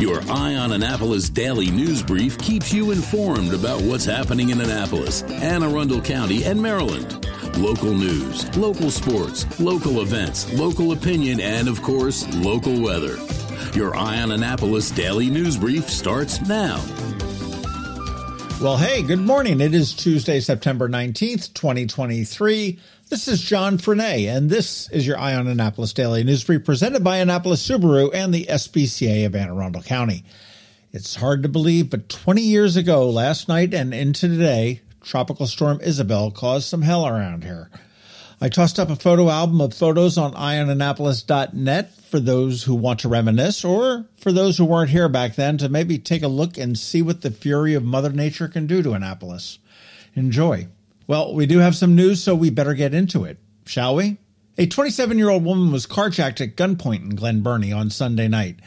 Your Eye on Annapolis daily news brief keeps you informed about what's happening in Annapolis, Anne Arundel County, and Maryland. Local news, local sports, local events, local opinion, and of course, local weather. Your Eye on Annapolis daily news brief starts now. Well, hey, good morning. It is Tuesday, September 19th, 2023. This is John Frenaye, and this is your Eye on Annapolis Daily News Brief presented by Annapolis Subaru and the SPCA of Anne Arundel County. It's hard to believe, but 20 years ago, last night and into today, Tropical Storm Isabel caused some hell around here. I tossed up a photo album of photos on eyeonannapolis.net for those who want to reminisce, or for those who weren't here back then to maybe take a look and see what the fury of Mother Nature can do to Annapolis. Enjoy. Well, we do have some news, so we better get into it, shall we? A 27 year old woman was carjacked at gunpoint in Glen Burnie on Sunday night.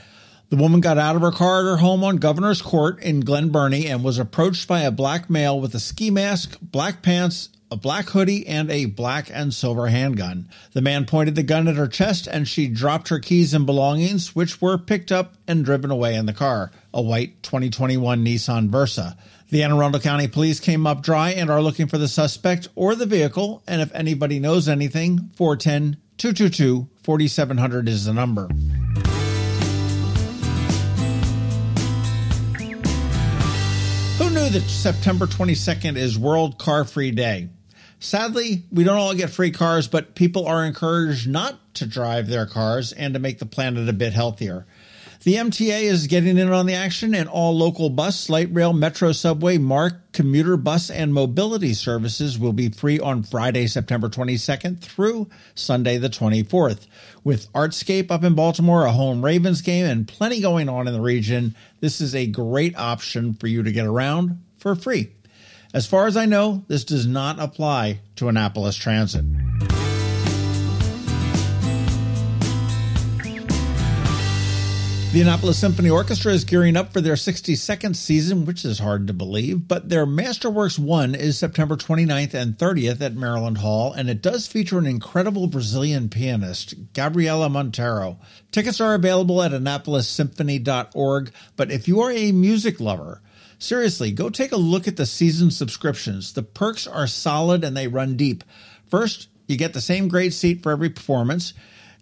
The woman got out of her car at her home on Governor's Court in Glen Burnie and was approached by a black male with a ski mask, black pants, a black hoodie, and a black and silver handgun. The man pointed the gun at her chest and she dropped her keys and belongings, which were picked up and driven away in the car, a white 2021 Nissan Versa. The Anne Arundel County Police came up dry and are looking for the suspect or the vehicle. And if anybody knows anything, 410 222 4700 is the number. That September 22nd is World Car Free Day? Sadly, we don't all get free cars, but people are encouraged not to drive their cars and to make the planet a bit healthier. The MTA is getting in on the action, and all local bus, light rail, metro, subway, MARC, commuter bus, and mobility services will be free on Friday, September 22nd through Sunday, the 24th. With Artscape up in Baltimore, a home Ravens game, and plenty going on in the region, this is a great option for you to get around for free. As far as I know, this does not apply to Annapolis Transit. The Annapolis Symphony Orchestra is gearing up for their 62nd season, which is hard to believe, but their Masterworks 1 is September 29th and 30th at Maryland Hall, and it does feature an incredible Brazilian pianist, Gabriela Montero. Tickets are available at AnnapolisSymphony.org, but if you are a music lover, seriously, go take a look at the season subscriptions. The perks are solid and they run deep. First, you get the same great seat for every performance.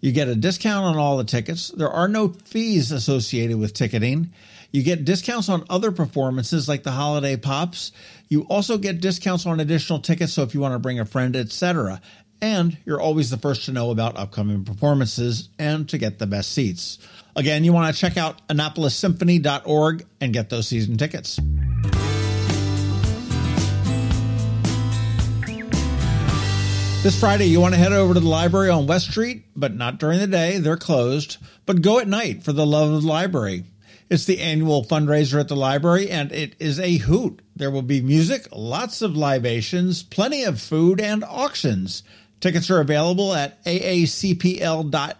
You get a discount on all the tickets. There are no fees associated with ticketing. You get discounts on other performances like the holiday pops. You also get discounts on additional tickets so if you want to bring a friend, etc. And you're always the first to know about upcoming performances and to get the best seats. Again, you want to check out AnnapolisSymphony.org and get those season tickets. This Friday, you want to head over to the library on West Street, but not during the day, they're closed. But go at night for the love of the library. It's the annual fundraiser at the library, and it is a hoot. There will be music, lots of libations, plenty of food, and auctions. Tickets are available at aacpl.net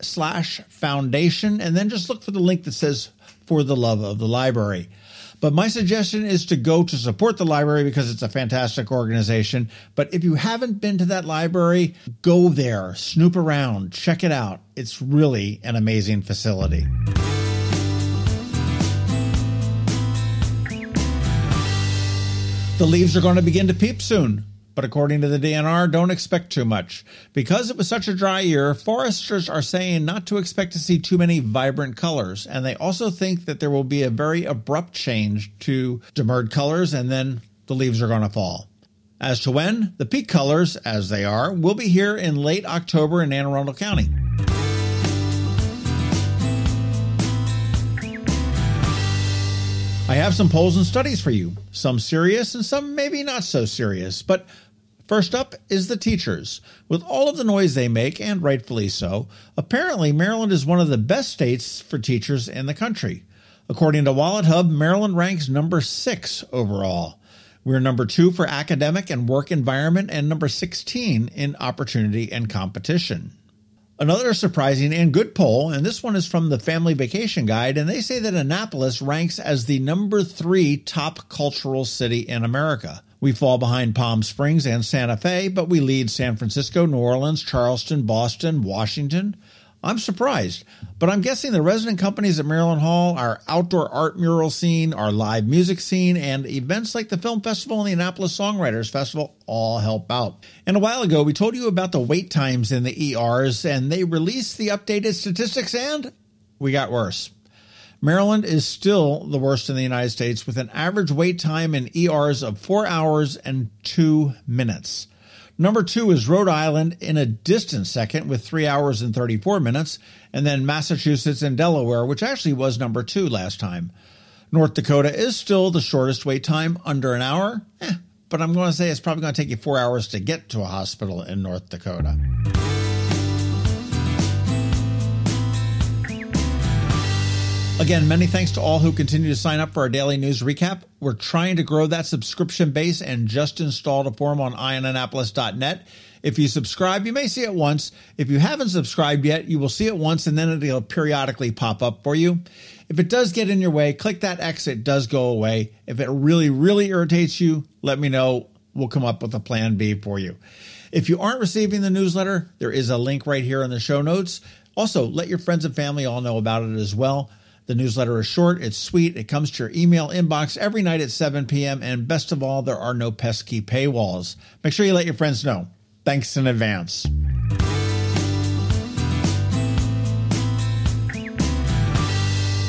slash foundation, and then just look for the link that says for the love of the library. But my suggestion is to go to support the library because it's a fantastic organization. But if you haven't been to that library, go there, snoop around, check it out. It's really an amazing facility. The leaves are going to begin to peep soon. But according to the DNR, don't expect too much. Because it was such a dry year, foresters are saying not to expect to see too many vibrant colors. And they also think that there will be a very abrupt change to demurred colors and then the leaves are going to fall. As to when, the peak colors, as they are, will be here in late October in Anne Arundel County. I have some polls and studies for you, some serious and some maybe not so serious. But first up is the teachers. With all of the noise they make, and rightfully so, apparently Maryland is one of the best states for teachers in the country. According to WalletHub, Maryland ranks number six overall. We're number two for academic and work environment and number 16 in opportunity and competition. Another surprising and good poll, and this one is from the Family Vacation Guide, and they say that Annapolis ranks as the number three top cultural city in America. We fall behind Palm Springs and Santa Fe, but we lead San Francisco, New Orleans, Charleston, Boston, Washington. I'm surprised, but I'm guessing the resident companies at Maryland Hall, our outdoor art mural scene, our live music scene, and events like the Film Festival and the Annapolis Songwriters Festival all help out. And a while ago, we told you about the wait times in the ERs, and they released the updated statistics, and we got worse. Maryland is still the worst in the United States with an average wait time in ERs of four hours and two minutes. Number two is Rhode Island in a distant second with three hours and 34 minutes, and then Massachusetts and Delaware, which actually was number two last time. North Dakota is still the shortest wait time, under an hour, eh, but I'm going to say it's probably going to take you four hours to get to a hospital in North Dakota. Again, many thanks to all who continue to sign up for our daily news recap. We're trying to grow that subscription base and just installed a form on eyeonannapolis.net. If you subscribe, you may see it once. If you haven't subscribed yet, you will see it once and then it'll periodically pop up for you. If it does get in your way, click that X. It does go away. If it really, really irritates you, let me know. We'll come up with a plan B for you. If you aren't receiving the newsletter, there is a link right here in the show notes. Also, let your friends and family all know about it as well. The newsletter is short, it's sweet, it comes to your email inbox every night at 7 p.m., and best of all, there are no pesky paywalls. Make sure you let your friends know. Thanks in advance.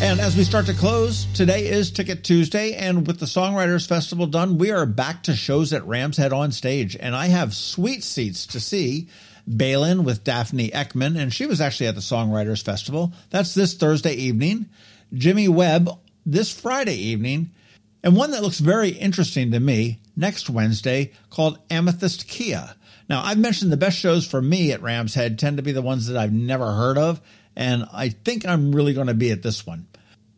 And as we start to close, today is Ticket Tuesday, and with the Songwriters Festival done, we are back to shows at Rams Head on stage, and I have sweet seats to see Bailen with Daphne Eckman, and she was actually at the Songwriters Festival. That's this Thursday evening. Jimmy Webb this Friday evening, and one that looks very interesting to me next Wednesday called Amethyst Kiah. Now, I've mentioned the best shows for me at Rams Head tend to be the ones that I've never heard of, and I think I'm really going to be at this one.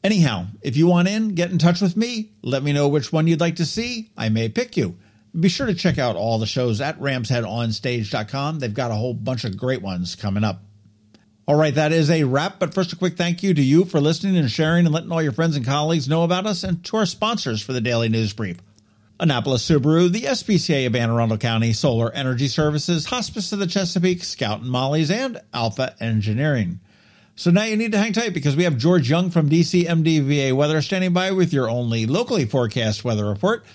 Anyhow, if you want in, get in touch with me. Let me know which one you'd like to see. I may pick you. Be sure to check out all the shows at ramsheadonstage.com. They've got a whole bunch of great ones coming up. All right, that is a wrap. But first, a quick thank you to you for listening and sharing and letting all your friends and colleagues know about us and to our sponsors for the Daily News Brief. Annapolis Subaru, the SPCA of Anne Arundel County, Solar Energy Services, Hospice of the Chesapeake, Scout and Molly's, and Alpha Engineering. So now you need to hang tight because we have George Young from DCMDVA Weather standing by with your only locally forecast weather report.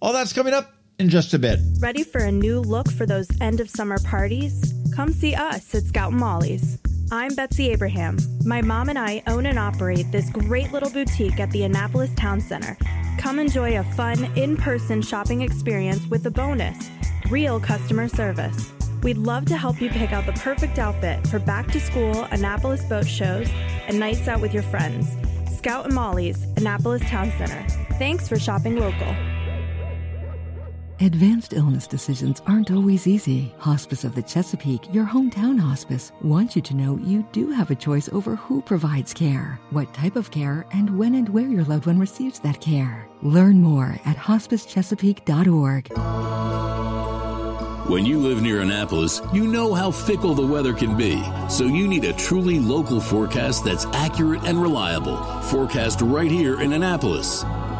All that's coming up in just a bit. Ready for a new look for those end of summer parties? Come see us at Scout and Molly's. I'm Betsy Abraham. My mom and I own and operate this great little boutique at the Annapolis Town Center. Come enjoy a fun, in person shopping experience with a bonus real customer service. We'd love to help you pick out the perfect outfit for back to school Annapolis boat shows and nights out with your friends. Scout and Molly's, Annapolis Town Center. Thanks for shopping local. Advanced illness decisions aren't always easy. Hospice of the Chesapeake, your hometown hospice, wants you to know you do have a choice over who provides care, what type of care, and when and where your loved one receives that care. Learn more at hospicechesapeake.org. When you live near Annapolis, you know how fickle the weather can be. So you need a truly local forecast that's accurate and reliable. Forecast right here in Annapolis.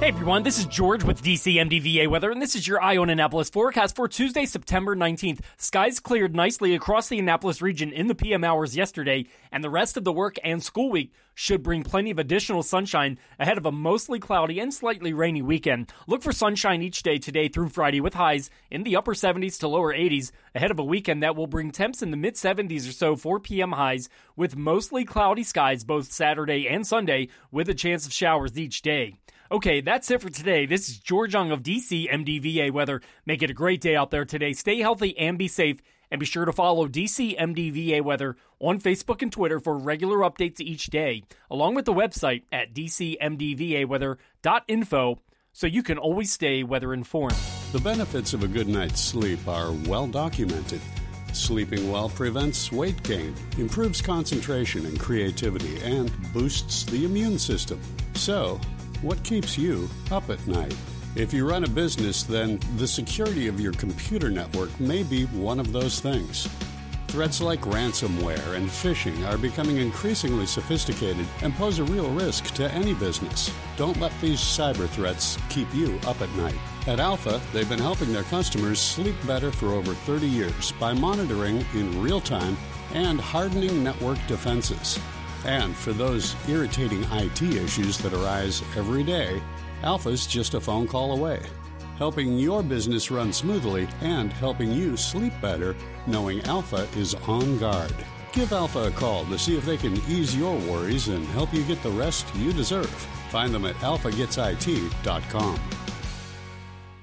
Hey everyone, this is George with DCMDVA Weather, and this is your Eye on Annapolis forecast for Tuesday, September 19th. Skies cleared nicely across the Annapolis region in the PM hours yesterday, and the rest of the work and school week should bring plenty of additional sunshine ahead of a mostly cloudy and slightly rainy weekend. Look for sunshine each day today through Friday with highs in the upper 70s to lower 80s ahead of a weekend that will bring temps in the mid 70s or so 4 p.m. highs with mostly cloudy skies both Saturday and Sunday with a chance of showers each day. Okay, that's it for today. This is George Young of DC MDVA Weather. Make it a great day out there today. Stay healthy and be safe. And be sure to follow DC MDVA Weather on Facebook and Twitter for regular updates each day, along with the website at dcmdvaweather.info so you can always stay weather informed. The benefits of a good night's sleep are well documented. Sleeping well prevents weight gain, improves concentration and creativity, and boosts the immune system. So, what keeps you up at night? If you run a business, then the security of your computer network may be one of those things. Threats like ransomware and phishing are becoming increasingly sophisticated and pose a real risk to any business. Don't let these cyber threats keep you up at night. At Alpha, they've been helping their customers sleep better for over 30 years by monitoring in real time and hardening network defenses. And for those irritating IT issues that arise every day, Alpha's just a phone call away, helping your business run smoothly and helping you sleep better knowing Alpha is on guard. Give Alpha a call to see if they can ease your worries and help you get the rest you deserve. Find them at alphagetsit.com.